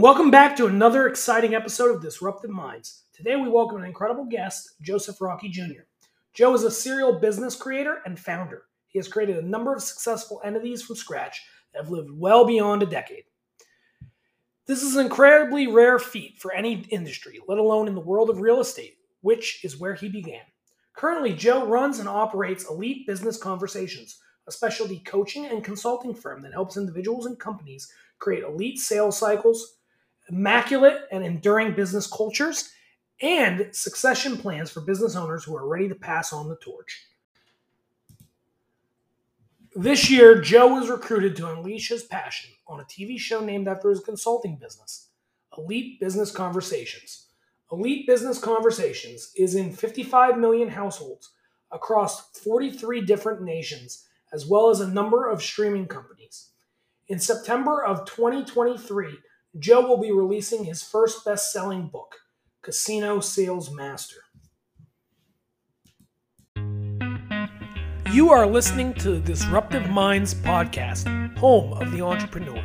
Welcome back to another exciting episode of Disruptive Minds. Today we welcome an incredible guest, Joseph Rockey Jr. Joe is a serial business creator and founder. He has created a number of successful entities from scratch that have lived well beyond a decade. This is an incredibly rare feat for any industry, let alone in the world of real estate, which is where he began. Currently, Joe runs and operates Elite Business Conversations, a specialty coaching and consulting firm that helps individuals and companies create elite sales cycles, immaculate and enduring business cultures, and succession plans for business owners who are ready to pass on the torch. This year, Joe was recruited to unleash his passion on a TV show named after his consulting business, Elite Business Conversations. Elite Business Conversations is in 55 million households across 43 different nations, as well as a number of streaming companies. In September of 2023, Joe will be releasing his first best selling book, Casino Sales Master. You are listening to the Disruptive Minds podcast, home of the entrepreneur.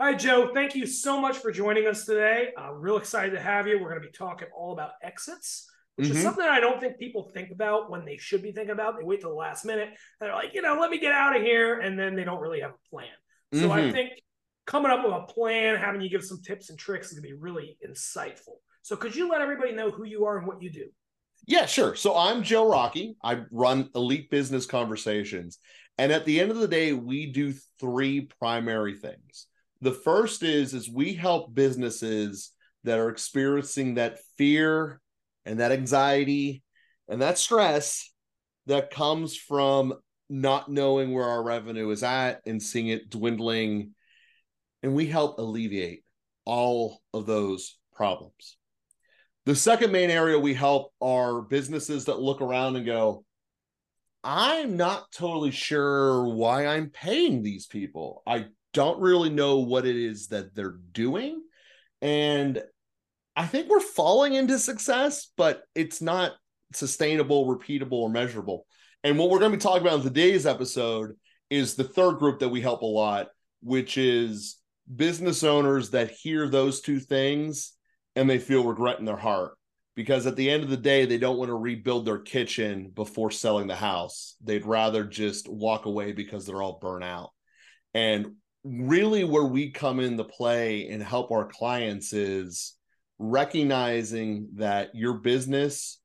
Right, Joe, thank you so much for joining us today. Uh, real excited to have you. We're going to be talking all about exits which mm-hmm. is something I don't think people think about when they should be thinking about. They wait till the last minute. They're like, you know, let me get out of here, and then they don't really have a plan. So mm-hmm. I think coming up with a plan, having you give some tips and tricks is going to be really insightful. So could you let everybody know who you are and what you do? Yeah, sure. So I'm Joe Rockey. I run Elite Business Conversations. And at the end of the day, we do three primary things. The first is is we help businesses that are experiencing that fear and that anxiety and that stress that comes from not knowing where our revenue is at and seeing it dwindling. And we help alleviate all of those problems. The second main area we help are businesses that look around and go, I'm not totally sure why I'm paying these people. I don't really know what it is that they're doing. And I think we're falling into success, but it's not sustainable, repeatable, or measurable. And what we're going to be talking about in today's episode is the third group that we help a lot, which is business owners that hear those two things and they feel regret in their heart. Because at the end of the day, they don't want to rebuild their kitchen before selling the house. They'd rather just walk away because they're all burnt out. And really, where we come into play and help our clients is recognizing that your business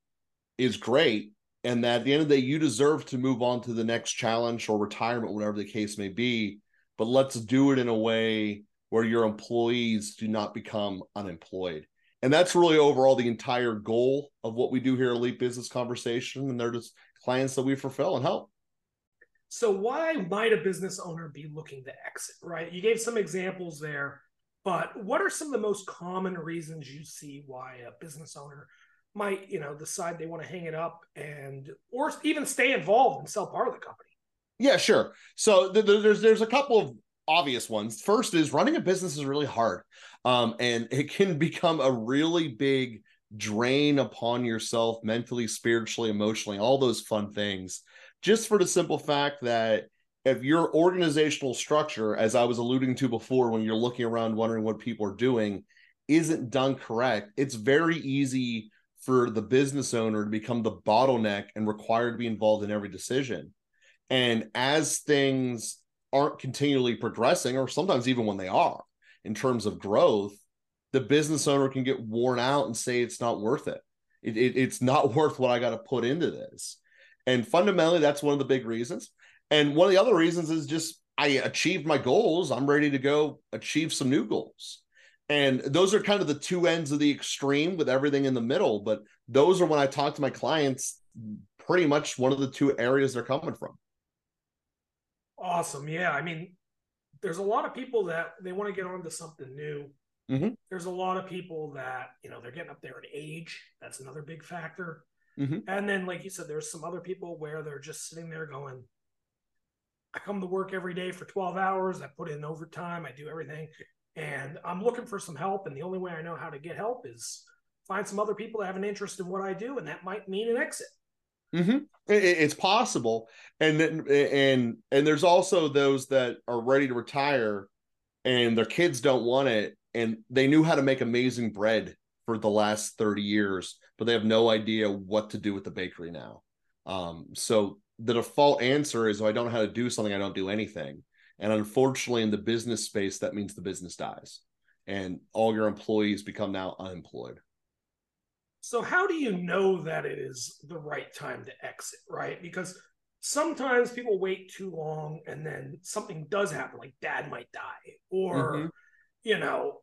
is great and that at the end of the day you deserve to move on to the next challenge or retirement whatever the case may be but let's do it in a way where your employees do not become unemployed. And that's really overall the entire goal of what we do here at elite business conversation and they're just clients that we fulfill and help. So why might a business owner be looking to exit right? You gave some examples there but what are some of the most common reasons you see why a business owner might, you know, decide they want to hang it up and or even stay involved and sell part of the company? Yeah, sure. So th- there's there's a couple of obvious ones. First is running a business is really hard, um, and it can become a really big drain upon yourself mentally, spiritually, emotionally, all those fun things. Just for the simple fact that if your organizational structure, as I was alluding to before, when you're looking around wondering what people are doing, isn't done correct, it's very easy for the business owner to become the bottleneck and required to be involved in every decision. And as things aren't continually progressing, or sometimes even when they are in terms of growth, the business owner can get worn out and say it's not worth it. it, it it's not worth what I got to put into this. And fundamentally, that's one of the big reasons. And one of the other reasons is just I achieved my goals. I'm ready to go achieve some new goals. And those are kind of the two ends of the extreme with everything in the middle. But those are when I talk to my clients, pretty much one of the two areas they're coming from. Awesome. Yeah. I mean, there's a lot of people that they want to get onto something new. Mm-hmm. There's a lot of people that, you know, they're getting up there in age. That's another big factor. Mm-hmm. And then, like you said, there's some other people where they're just sitting there going, I come to work every day for 12 hours. I put in overtime. I do everything. And I'm looking for some help. And the only way I know how to get help is find some other people that have an interest in what I do. And that might mean an exit. Mm-hmm. it's possible, and then and and there's also those that are ready to retire, and their kids don't want it, and they knew how to make amazing bread for the last 30 years, but they have no idea what to do with the bakery now. Um, so the default answer is, oh, I don't know how to do something, I don't do anything. And unfortunately, in the business space, that means the business dies and all your employees become now unemployed. So, how do you know that it is the right time to exit, right? Because sometimes people wait too long and then something does happen, like dad might die, or, mm-hmm. you know,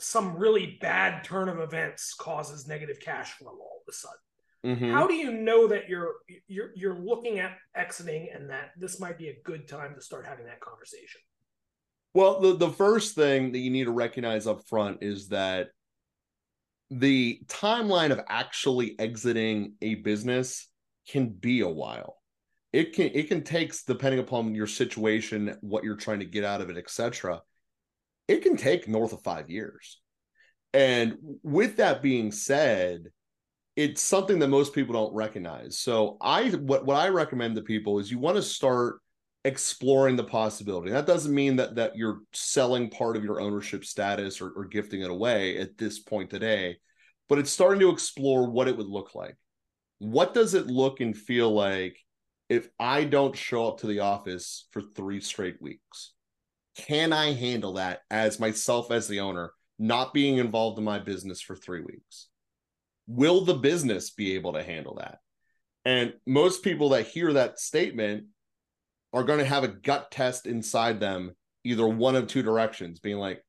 some really bad turn of events causes negative cash flow all of a sudden. Mm-hmm. How do you know that you're you're you're looking at exiting and that this might be a good time to start having that conversation? Well, the, the first thing that you need to recognize up front is that the timeline of actually exiting a business can be a while. It can it can take depending upon your situation, what you're trying to get out of it, etc. It can take north of five years. And with that being said, it's something that most people don't recognize. So I what what I recommend to people is you want to start exploring the possibility. That doesn't mean that that you're selling part of your ownership status or, or gifting it away at this point today, but it's starting to explore what it would look like. What does it look and feel like if I don't show up to the office for three straight weeks? Can I handle that as myself as the owner, not being involved in my business for three weeks? Will the business be able to handle that? And most people that hear that statement are going to have a gut test inside them, either one of two directions, being like,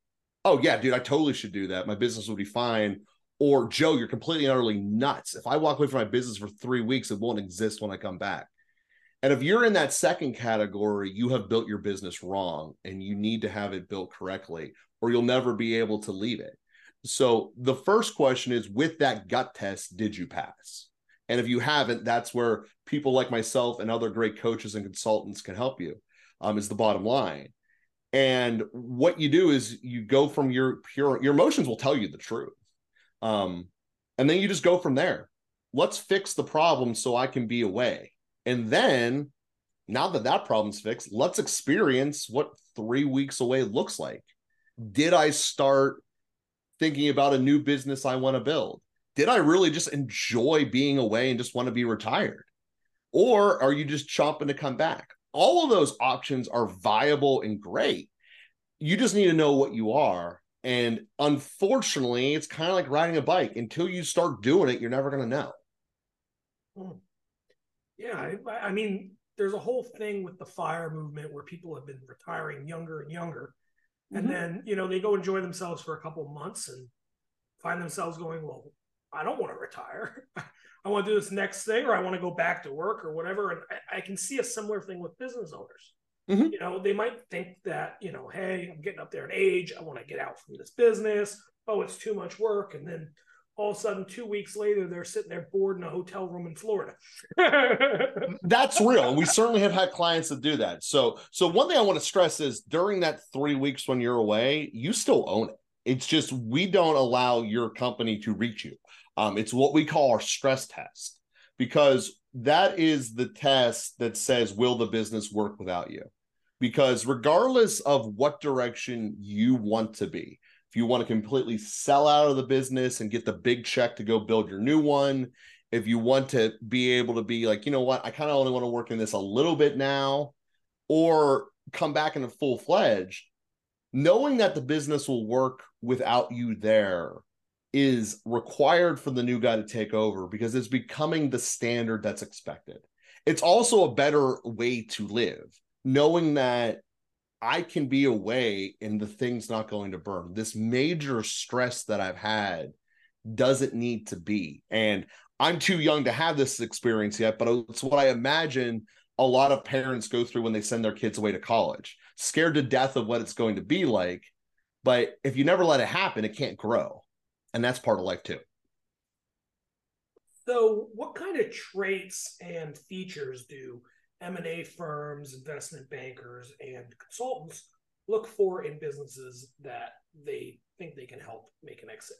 oh, yeah, dude, I totally should do that. My business will be fine. Or, Joe, you're completely and utterly nuts. If I walk away from my business for three weeks, it won't exist when I come back. And if you're in that second category, you have built your business wrong and you need to have it built correctly, or you'll never be able to leave it. So the first question is with that gut test, did you pass? And if you haven't, that's where people like myself and other great coaches and consultants can help you, um, is the bottom line. And what you do is you go from your pure, your emotions will tell you the truth. Um, and then you just go from there. Let's fix the problem so I can be away. And then now that that problem's fixed, let's experience what three weeks away looks like. Did I start thinking about a new business I want to build? Did I really just enjoy being away and just want to be retired? Or are you just chomping to come back? All of those options are viable and great. You just need to know what you are. And unfortunately, it's kind of like riding a bike. Until you start doing it, you're never going to know. Hmm. Yeah. I, I mean, there's a whole thing with the fire movement where people have been retiring younger and younger and mm-hmm. then you know they go enjoy themselves for a couple months and find themselves going well i don't want to retire. I want to do this next thing or i want to go back to work or whatever. And i, I can see a similar thing with business owners. Mm-hmm. you know they might think that you know hey i'm getting up there in age. I want to get out from this business. Oh it's too much work. And then all of a sudden two weeks later they're sitting there bored in a hotel room in florida. That's real. And we certainly have had clients that do that. So so one thing i want to stress is during that three weeks when you're away you still own it. It's just we don't allow your company to reach you. Um, it's what we call our stress test because that is the test that says will the business work without you? Because regardless of what direction you want to be you want to completely sell out of the business and get the big check to go build your new one, if you want to be able to be like, you know what, I kind of only want to work in this a little bit now, or come back in a full fledged, knowing that the business will work without you there is required for the new guy to take over because it's becoming the standard that's expected. It's also a better way to live, knowing that I can be away and the thing's not going to burn. This major stress that I've had doesn't need to be. And I'm too young to have this experience yet, but it's what I imagine a lot of parents go through when they send their kids away to college, scared to death of what it's going to be like. But if you never let it happen, it can't grow. And that's part of life too. So, what kind of traits and features do M&A firms, investment bankers, and consultants look for in businesses that they think they can help make an exit?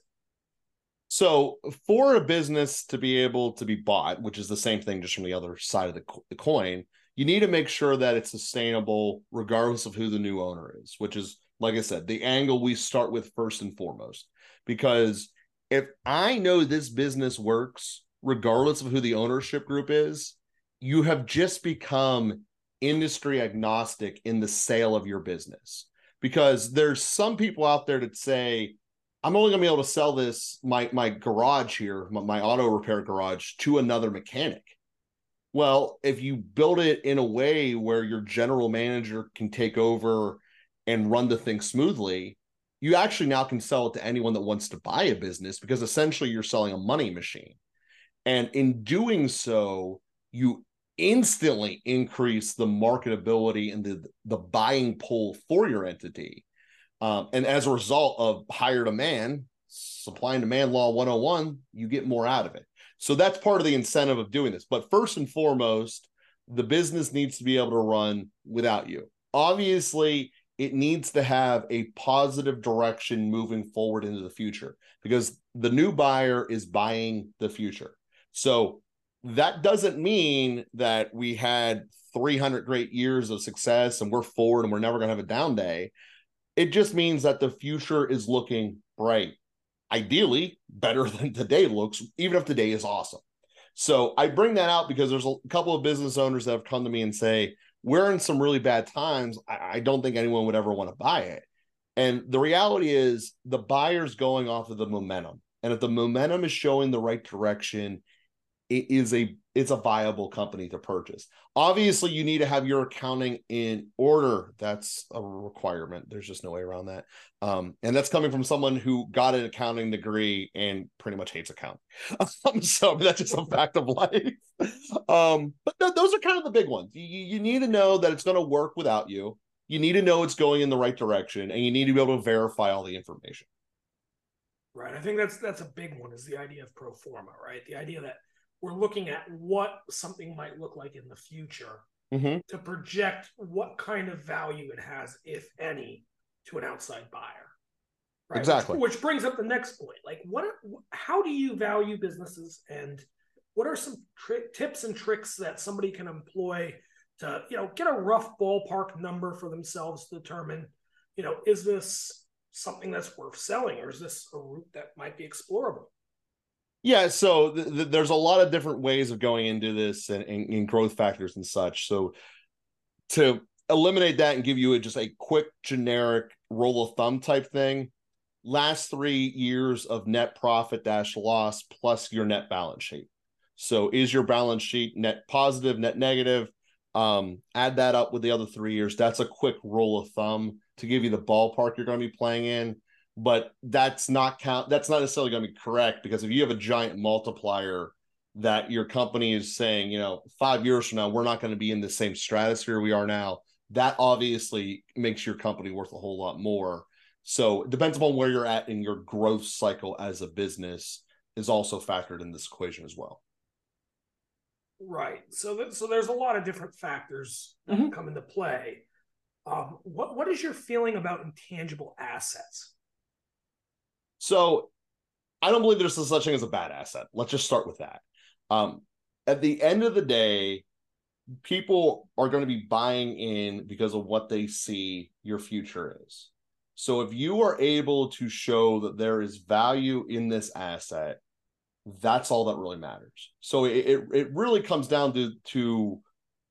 So, for a business to be able to be bought, which is the same thing just from the other side of the, co- the coin, you need to make sure that it's sustainable regardless of who the new owner is, which is, like I said, the angle we start with first and foremost. Because if I know this business works, regardless of who the ownership group is, you have just become industry agnostic in the sale of your business. Because there's some people out there that say, I'm only going to be able to sell this my my garage here, my, my, auto repair garage to another mechanic. Well, if you build it in a way where your general manager can take over and run the thing smoothly, you actually now can sell it to anyone that wants to buy a business because essentially you're selling a money machine. And in doing so, you instantly increase the marketability and the the buying pull for your entity um, and as a result of higher demand, supply and demand law 101, you get more out of it. So that's part of the incentive of doing this. But first and foremost, the business needs to be able to run without you. Obviously, it needs to have a positive direction moving forward into the future because the new buyer is buying the future. So that doesn't mean that we had 300 great years of success and we're forward and we're never going to have a down day. It just means that the future is looking bright. Ideally, better than today looks, even if today is awesome. So I bring that out because there's a couple of business owners that have come to me and say, we're in some really bad times. I, don't think anyone would ever want to buy it. And the reality is the buyer's going off of the momentum. And if the momentum is showing the right direction, it is a it's a viable company to purchase. Obviously, you need to have your accounting in order. That's a requirement. There's just no way around that. Um, and that's coming from someone who got an accounting degree and pretty much hates accounting. Um, so that's just a fact of life. Um, but th- those are kind of the big ones. You, you need to know that it's going to work without you. You need to know it's going in the right direction, and you need to be able to verify all the information. Right. I think that's that's a big one. Is the idea of pro forma, right? The idea that we're looking at what something might look like in the future mm-hmm. to project what kind of value it has, if any, to an outside buyer. Right? Exactly. Which, which brings up the next point. Like, what? How do you value businesses, and what are some tri- tips and tricks that somebody can employ to, you know, get a rough ballpark number for themselves to determine, you know, is this something that's worth selling, or is this a route that might be explorable? Yeah, so th- th- there's a lot of different ways of going into this and, and, and, growth factors and such. So to eliminate that and give you a, just a quick generic rule of thumb type thing, last three years of net profit dash loss plus your net balance sheet. So is your balance sheet net positive, net negative? Um, add that up with the other three years. That's a quick rule of thumb to give you the ballpark you're going to be playing in but that's not count that's not necessarily going to be correct because if you have a giant multiplier that your company is saying you know five years from now we're not going to be in the same stratosphere we are now that obviously makes your company worth a whole lot more. So it depends upon where you're at in your growth cycle as a business is also factored in this equation as well. Right. So th- so there's a lot of different factors that mm-hmm. come into play. Um, what what is your feeling about intangible assets so I don't believe there's such thing as a bad asset. Let's just start with that. Um, at the end of the day, people are going to be buying in because of what they see your future is. So if you are able to show that there is value in this asset, that's all that really matters. So it, it, it really comes down to to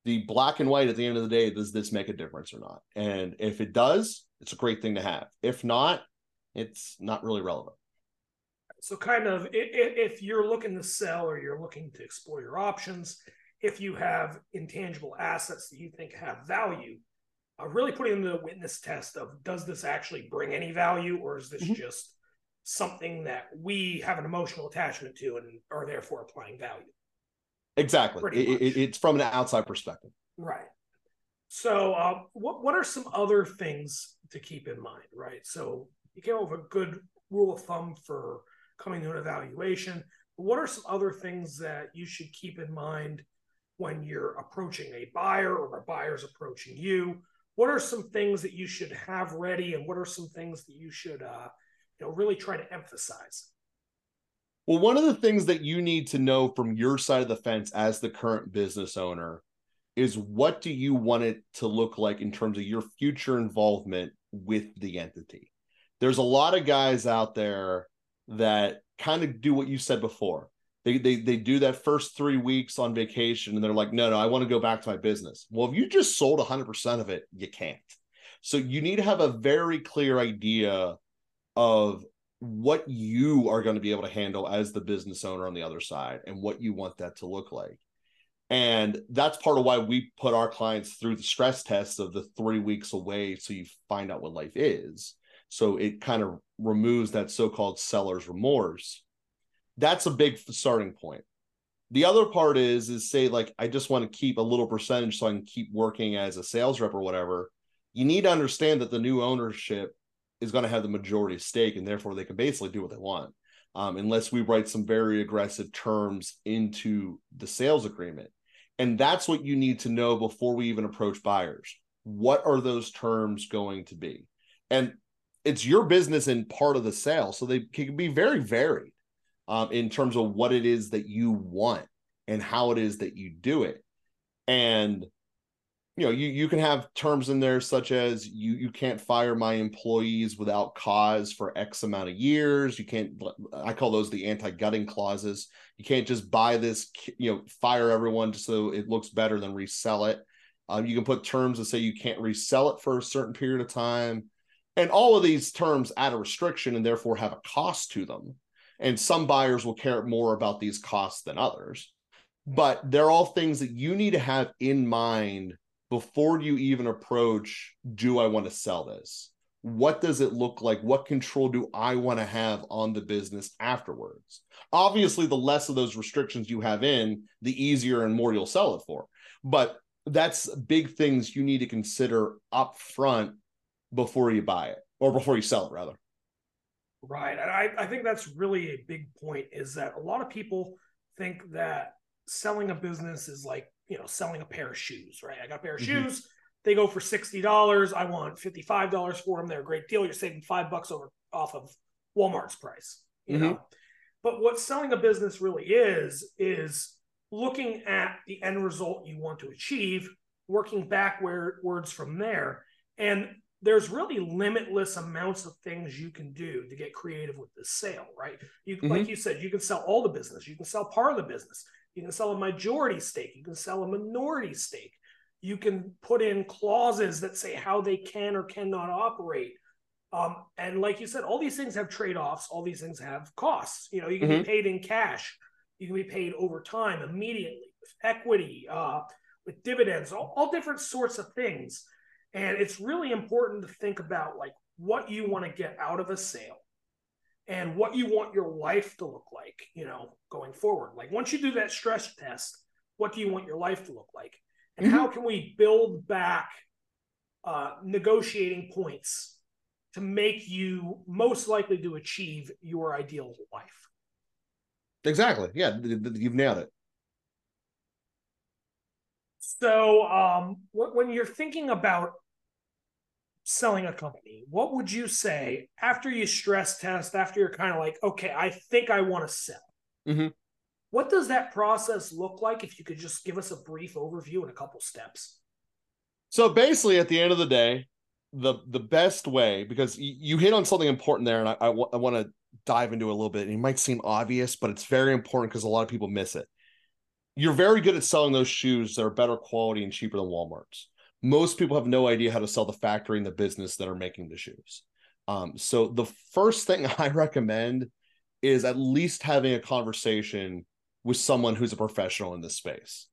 the black and white at the end of the day. Does this make a difference or not? And if it does, it's a great thing to have. If not, it's not really relevant. So, kind of, if you're looking to sell or you're looking to explore your options, if you have intangible assets that you think have value, uh, really putting them to the witness test of does this actually bring any value or is this mm-hmm. just something that we have an emotional attachment to and are therefore applying value? Exactly. It, it, it's from an outside perspective. Right. So, uh, what what are some other things to keep in mind? Right. So, you came up with a good rule of thumb for coming to an evaluation. What are some other things that you should keep in mind when you're approaching a buyer or a buyer's approaching you? What are some things that you should have ready, and what are some things that you should, uh, you know, really try to emphasize? Well, one of the things that you need to know from your side of the fence as the current business owner is what do you want it to look like in terms of your future involvement with the entity? There's a lot of guys out there that kind of do what you said before. They, they they do that first three weeks on vacation and they're like, no, no, I want to go back to my business. Well, if you just sold 100% of it, you can't. So you need to have a very clear idea of what you are going to be able to handle as the business owner on the other side and what you want that to look like. And that's part of why we put our clients through the stress test of the three weeks away so you find out what life is. So it kind of removes that so called seller's remorse. That's a big starting point. The other part is, is say, like, I just want to keep a little percentage so I can keep working as a sales rep or whatever. You need to understand that the new ownership is going to have the majority stake and therefore they can basically do what they want. Um, unless we write some very aggressive terms into the sales agreement. And that's what you need to know before we even approach buyers. What are those terms going to be? And it's your business and part of the sale. So they can be very varied um, in terms of what it is that you want and how it is that you do it. And you know, you, you can have terms in there such as you you can't fire my employees without cause for X amount of years. You can't I call those the anti-gutting clauses. You can't just buy this, you know, fire everyone just so it looks better than resell it. Um, you can put terms that say you can't resell it for a certain period of time. And all of these terms add a restriction and therefore have a cost to them. And some buyers will care more about these costs than others. But they're all things that you need to have in mind before you even approach do I want to sell this? What does it look like? What control do I want to have on the business afterwards? Obviously, the less of those restrictions you have in, the easier and more you'll sell it for. But that's big things you need to consider up front before you buy it or before you sell it, rather. Right. And I, I think that's really a big point is that a lot of people think that selling a business is like you know, selling a pair of shoes, right? I got a pair of mm-hmm. shoes. They go for $60. I want $55 for them. They're a great deal. You're saving five bucks over off of Walmart's price, you mm-hmm. know? But what selling a business really is, is looking at the end result you want to achieve, working backwards from there. And there's really limitless amounts of things you can do to get creative with this sale, right? You, mm-hmm. like you said, you can sell all the business, you can sell part of the business, you can sell a majority stake. You can sell a minority stake. You can put in clauses that say how they can or cannot operate. Um, and like you said, all these things have trade offs. All these things have costs. You know, you can mm-hmm. be paid in cash. You can be paid over time, immediately, with equity, uh, with dividends, all, all different sorts of things. And it's really important to think about like what you want to get out of a sale and what you want your life to look like, you know, going forward. Like once you do that stress test, what do you want your life to look like? And mm-hmm. how can we build back uh, negotiating points to make you most likely to achieve your ideal life? Exactly. Yeah, you've nailed it. So, um, when you're thinking about selling a company, what would you say after you stress test, after you're kind of like, okay, I think I want to sell? Mm-hmm. What does that process look like? If you could just give us a brief overview in a couple steps. So basically, at the end of the day, the the best way because you, you hit on something important there, and I, I, w- I want to dive into a little bit. And it might seem obvious, but it's very important because a lot of people miss it. You're very good at selling those shoes that are better quality and cheaper than Walmart's most people have no idea how to sell the factory and the business that are making the shoes. Um, so the first thing I recommend is at least having a conversation with someone who's a professional in this space.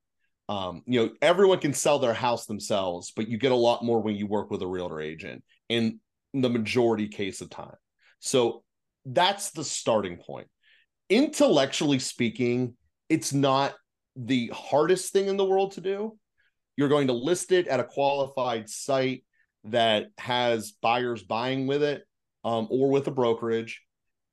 Um, you know, everyone can sell their house themselves, but you get a lot more when you work with a realtor agent in the majority case of time. So that's the starting point. Intellectually speaking, it's not the hardest thing in the world to do you're going to list it at a qualified site that has buyers buying with it um, or with a brokerage.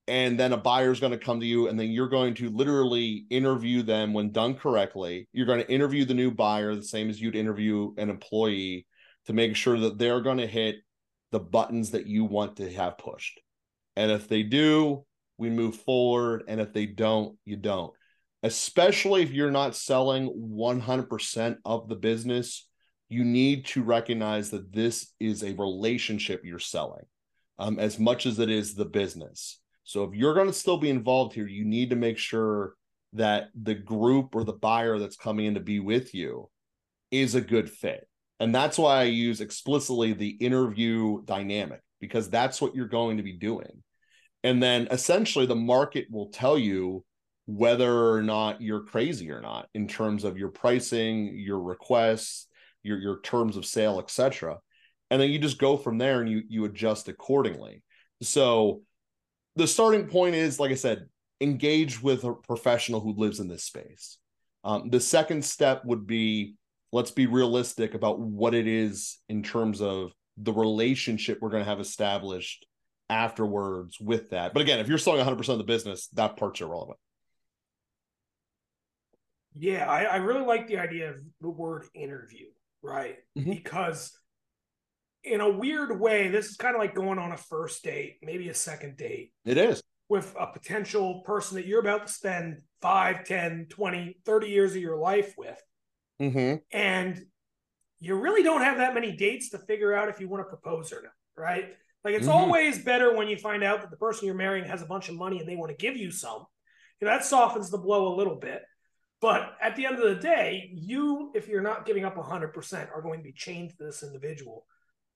And then a buyer is going to come to you, and then you're going to literally interview them when done correctly. You're going to interview the new buyer the same as you'd interview an employee to make sure that they're going to hit the buttons that you want to have pushed. And if they do, we move forward. And if they don't, you don't. Especially if you're not selling 100% of the business, you need to recognize that this is a relationship you're selling um, as much as it is the business. So if you're going to still be involved here, you need to make sure that the group or the buyer that's coming in to be with you is a good fit. And that's why I use explicitly the interview dynamic because that's what you're going to be doing. And then essentially the market will tell you whether or not you're crazy or not in terms of your pricing, your requests, your your terms of sale, etc. And then you just go from there and you you adjust accordingly. So the starting point is like I said, engage with a professional who lives in this space. Um, the second step would be let's be realistic about what it is in terms of the relationship we're going to have established afterwards with that. But again, if you're selling 100% of the business, that part's irrelevant. Yeah, I, I really like the idea of the word interview, right? Mm-hmm. Because in a weird way, this is kind of like going on a first date, maybe a second date. It is. With a potential person that you're about to spend 5, 10, 20, 30 years of your life with. Mm-hmm. And you really don't have that many dates to figure out if you want to propose or not, right? Like it's mm-hmm. always better when you find out that the person you're marrying has a bunch of money and they want to give you some. You know, that softens the blow a little bit. But at the end of the day, you, if you're not giving up 100%, are going to be chained to this individual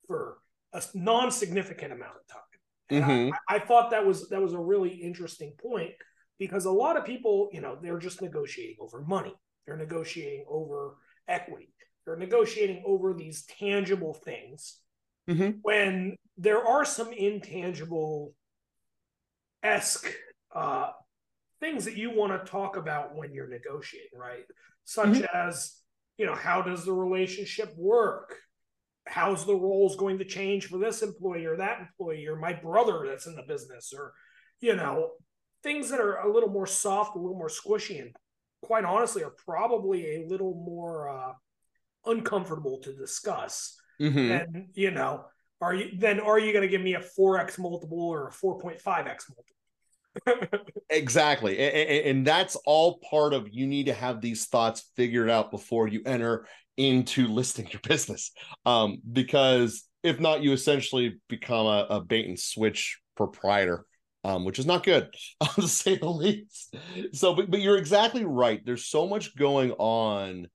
for a non-significant amount of time. Mm-hmm. I, I, thought that was that was a really interesting point because a lot of people, you know, they're just negotiating over money. They're negotiating over equity. They're negotiating over these tangible things mm-hmm. when there are some intangible esque uh, things that you want to talk about when you're negotiating, right? Such mm-hmm. as, you know, how does the relationship work? How's the roles going to change for this employee or that employee or my brother that's in the business or, you know, things that are a little more soft, a little more squishy, and quite honestly are probably a little more uh, uncomfortable to discuss. Mm-hmm. And you know, are you then are you going to give me a four x multiple or a four point five x multiple? exactly, and, and that's all part of you need to have these thoughts figured out before you enter into listing your business, um, because if not, you essentially become a, a bait and switch proprietor. Um, which is not good, to say the least. So, but, but you're exactly right. There's so much going on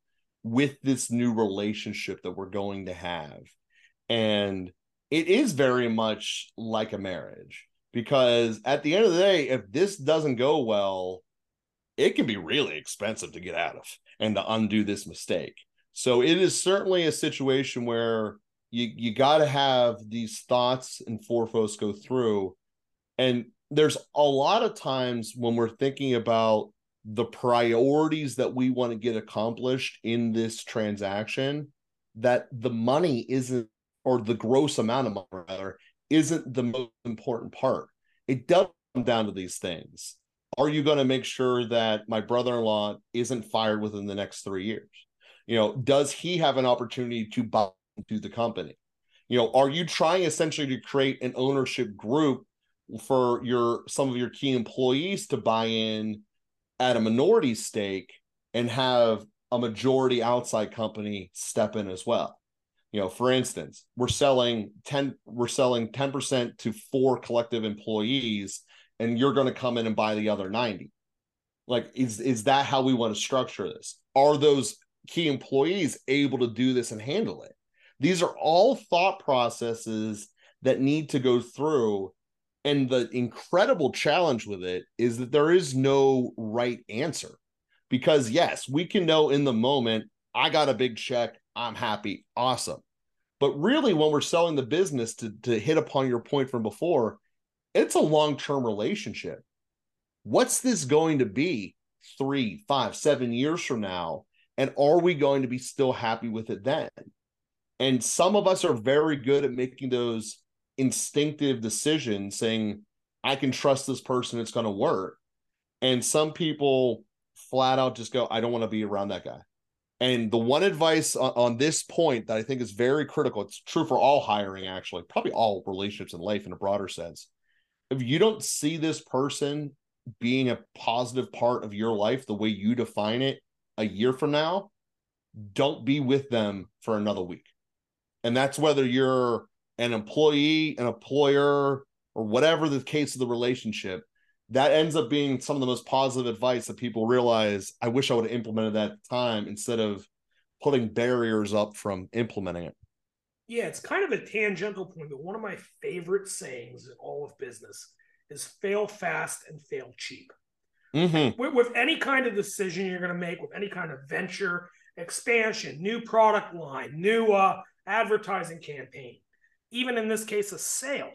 with this new relationship that we're going to have. And it is very much like a marriage because at the end of the day, if this doesn't go well, it can be really expensive to get out of and to undo this mistake. So it is certainly a situation where you you got to have these thoughts and forefoes go through. And there's a lot of times when we're thinking about the priorities that we want to get accomplished in this transaction that the money isn't or the gross amount of money rather isn't the most important part. It does come down to these things. Are you going to make sure that my brother-in-law isn't fired within the next three years? You know does he have an opportunity to buy into the company? You know are you trying essentially to create an ownership group for your some of your key employees to buy in at a minority stake and have a majority outside company step in as well. You know, for instance, we're selling 10 we're selling 10% to four collective employees and you're going to come in and buy the other 90. Like is is that how we want to structure this? Are those key employees able to do this and handle it? These are all thought processes that need to go through and the incredible challenge with it is that there is no right answer. Because, yes, we can know in the moment, I got a big check, I'm happy, awesome. But really, when we're selling the business to, to hit upon your point from before, it's a long term relationship. What's this going to be three, five, seven years from now? And are we going to be still happy with it then? And some of us are very good at making those instinctive decisions saying, I can trust this person, it's going to work. And some people flat out just go, I don't want to be around that guy. And the one advice on, on, this point that I think is very critical, it's true for all hiring, actually, probably all relationships in life in a broader sense, if you don't see this person being a positive part of your life the way you define it a year from now, don't be with them for another week. And that's whether you're an employee, an employer, or whatever the case of the relationship. That ends up being some of the most positive advice that people realize. I wish I would have implemented that time instead of putting barriers up from implementing it. Yeah, it's kind of a tangential point, but one of my favorite sayings in all of business is fail fast and fail cheap. Mm-hmm. With, with, any kind of decision you're going to make, with any kind of venture, expansion, new product line, new uh, advertising campaign, even in this case, a sale,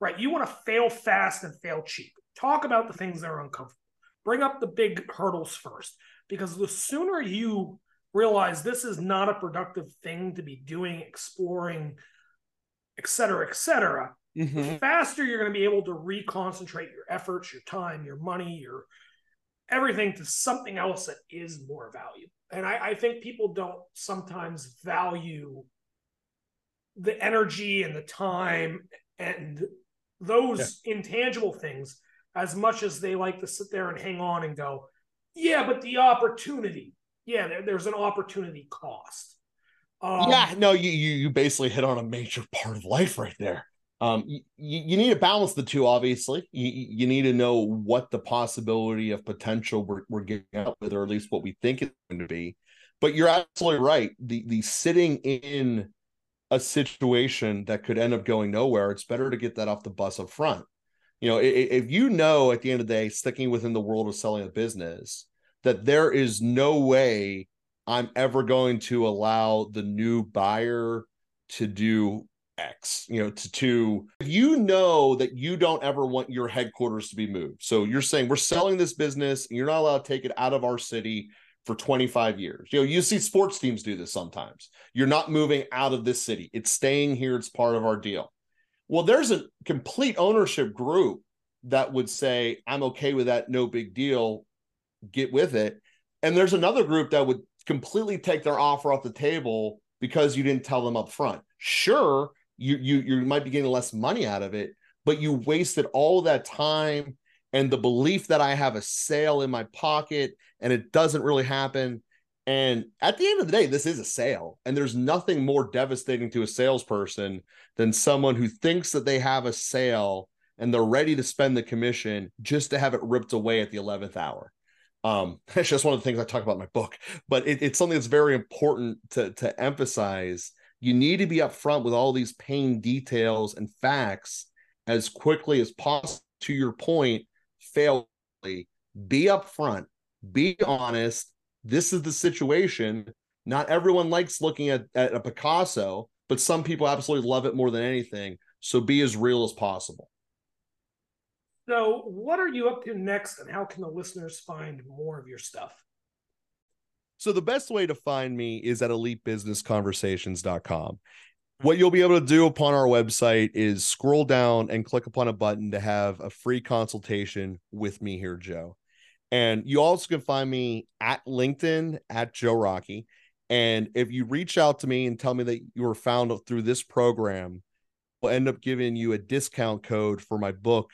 right? You want to fail fast and fail cheap. Talk about the things that are uncomfortable. Bring up the big hurdles first, because the sooner you realize this is not a productive thing to be doing, exploring, et cetera, et cetera, mm-hmm. the faster you're going to be able to reconcentrate your efforts, your time, your money, your everything to something else that is more valuable. And I, I think people don't sometimes value the energy and the time and those yeah. intangible things as much as they like to sit there and hang on and go, yeah, but the opportunity, yeah, there, there's an opportunity cost. Um, yeah, no, you, you you basically hit on a major part of life right there. Um, you, you need to balance the two. Obviously, you, you need to know what the possibility of potential we're, we're getting out with, or at least what we think it's going to be. But you're absolutely right. The the sitting in a situation that could end up going nowhere, it's better to get that off the bus up front. You know, if you know at the end of the day, sticking within the world of selling a business, that there is no way I'm ever going to allow the new buyer to do X, you know, to, to if you know that you don't ever want your headquarters to be moved. So you're saying we're selling this business and you're not allowed to take it out of our city for 25 years. You know, you see sports teams do this sometimes. You're not moving out of this city. It's staying here. It's part of our deal. Well, there's a complete ownership group that would say, I'm okay with that, no big deal get with it. And there's another group that would completely take their offer off the table because you didn't tell them up front. Sure, you you you might be getting less money out of it, but you wasted all that time and the belief that I have a sale in my pocket and it doesn't really happen. And at the end of the day, this is a sale. And there's nothing more devastating to a salesperson than someone who thinks that they have a sale and they're ready to spend the commission just to have it ripped away at the 11th hour. Um, that's one of the things I talk about in my book, but it, it's something that's very important to, to emphasize. You need to be upfront with all these pain details and facts as quickly as possible. To your point, fail, be upfront, be honest. This is the situation. Not everyone likes looking at, at a Picasso, but some people absolutely love it more than anything. So be as real as possible. So, what are you up to next, and how can the listeners find more of your stuff? So, the best way to find me is at elitebusinessconversations.com. What you'll be able to do upon our website is scroll down and click upon a button to have a free consultation with me here, Joe. And you also can find me at LinkedIn at Joe Rockey. And if you reach out to me and tell me that you were found through this program, we'll end up giving you a discount code for my book,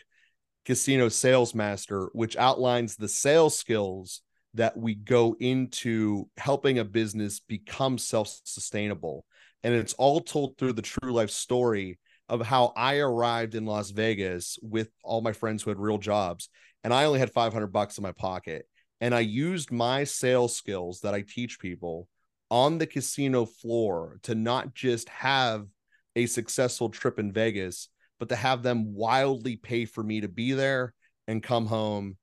Casino Sales Master, which outlines the sales skills that we go into helping a business become self sustainable. And it's all told through the true life story of how I arrived in Las Vegas with all my friends who had real jobs. And I only had 500 bucks in my pocket. And I used my sales skills that I teach people on the casino floor to not just have a successful trip in Vegas, but to have them wildly pay for me to be there and come home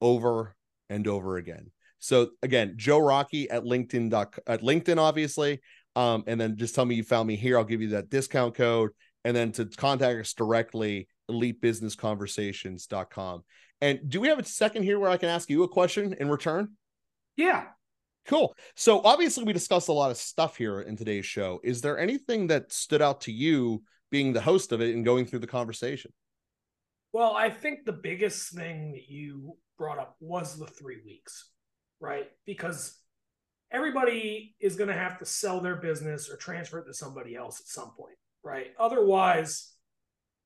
over and over again. So again, Joe Rockey at LinkedIn at LinkedIn, obviously. Um, and then just tell me you found me here. I'll give you that discount code. And then to contact us directly, elitebusinessconversations.com. And do we have a second here where I can ask you a question in return? Yeah. Cool. So obviously we discussed a lot of stuff here in today's show. Is there anything that stood out to you being the host of it and going through the conversation? Well, I think the biggest thing that you brought up was the three weeks, right? Because everybody is going to have to sell their business or transfer it to somebody else at some point, right? Otherwise,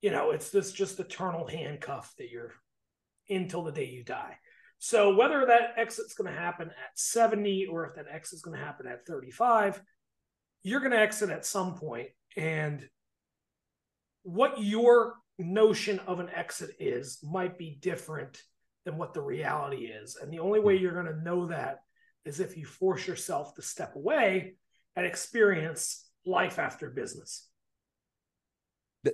you know, it's this just eternal handcuff that you're in till the day you die. So whether that exit's going to happen at 70 or if that exit's going to happen at 35, you're going to exit at some point. And what your notion of an exit is might be different than what the reality is. And the only way hmm. you're going to know that is if you force yourself to step away and experience life after business.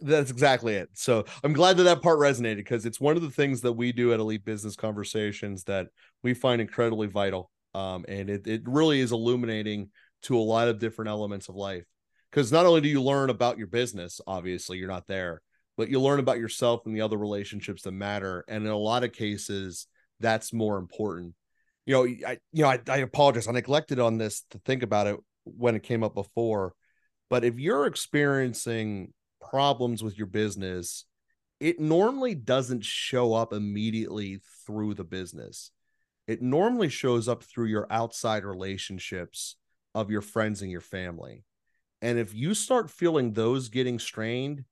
That's exactly it. So I'm glad that that part resonated because it's one of the things that we do at Elite Business Conversations that we find incredibly vital. Um, and it, it really is illuminating to a lot of different elements of life. Because not only do you learn about your business, obviously, you're not there, but you learn about yourself and the other relationships that matter. And in a lot of cases, that's more important. You know, I you know, I, I apologize. I neglected on this to think about it when it came up before. But if you're experiencing problems with your business, it normally doesn't show up immediately through the business. It normally shows up through your outside relationships of your friends and your family. And if you start feeling those getting strained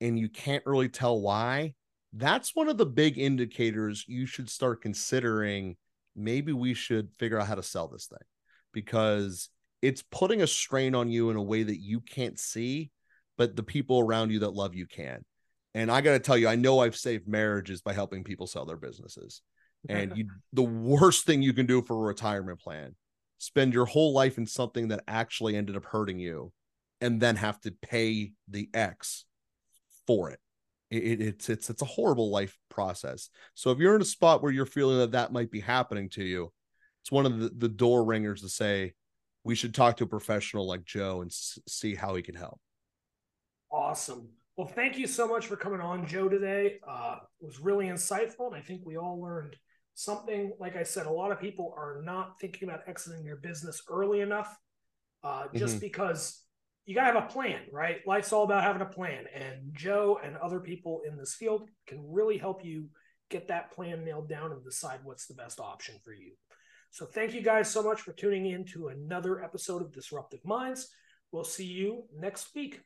and you can't really tell why, that's one of the big indicators you should start considering maybe we should figure out how to sell this thing because it's putting a strain on you in a way that you can't see but the people around you that love you can. And I got to tell you, I know I've saved marriages by helping people sell their businesses. And you, the worst thing you can do for a retirement plan, spend your whole life in something that actually ended up hurting you, and then have to pay the X for it. it it's it's it's a horrible life process. So if you're in a spot where you're feeling that that might be happening to you, it's one of the, the door ringers to say we should talk to a professional like Joe and s- see how he can help. Awesome. Well, thank you so much for coming on, Joe, today. Uh, it was really insightful, and I think we all learned something. Like I said, a lot of people are not thinking about exiting their business early enough uh, just mm-hmm. because you got to have a plan, right? Life's all about having a plan. And Joe and other people in this field can really help you get that plan nailed down and decide what's the best option for you. So, thank you guys so much for tuning in to another episode of Disruptive Minds. We'll see you next week.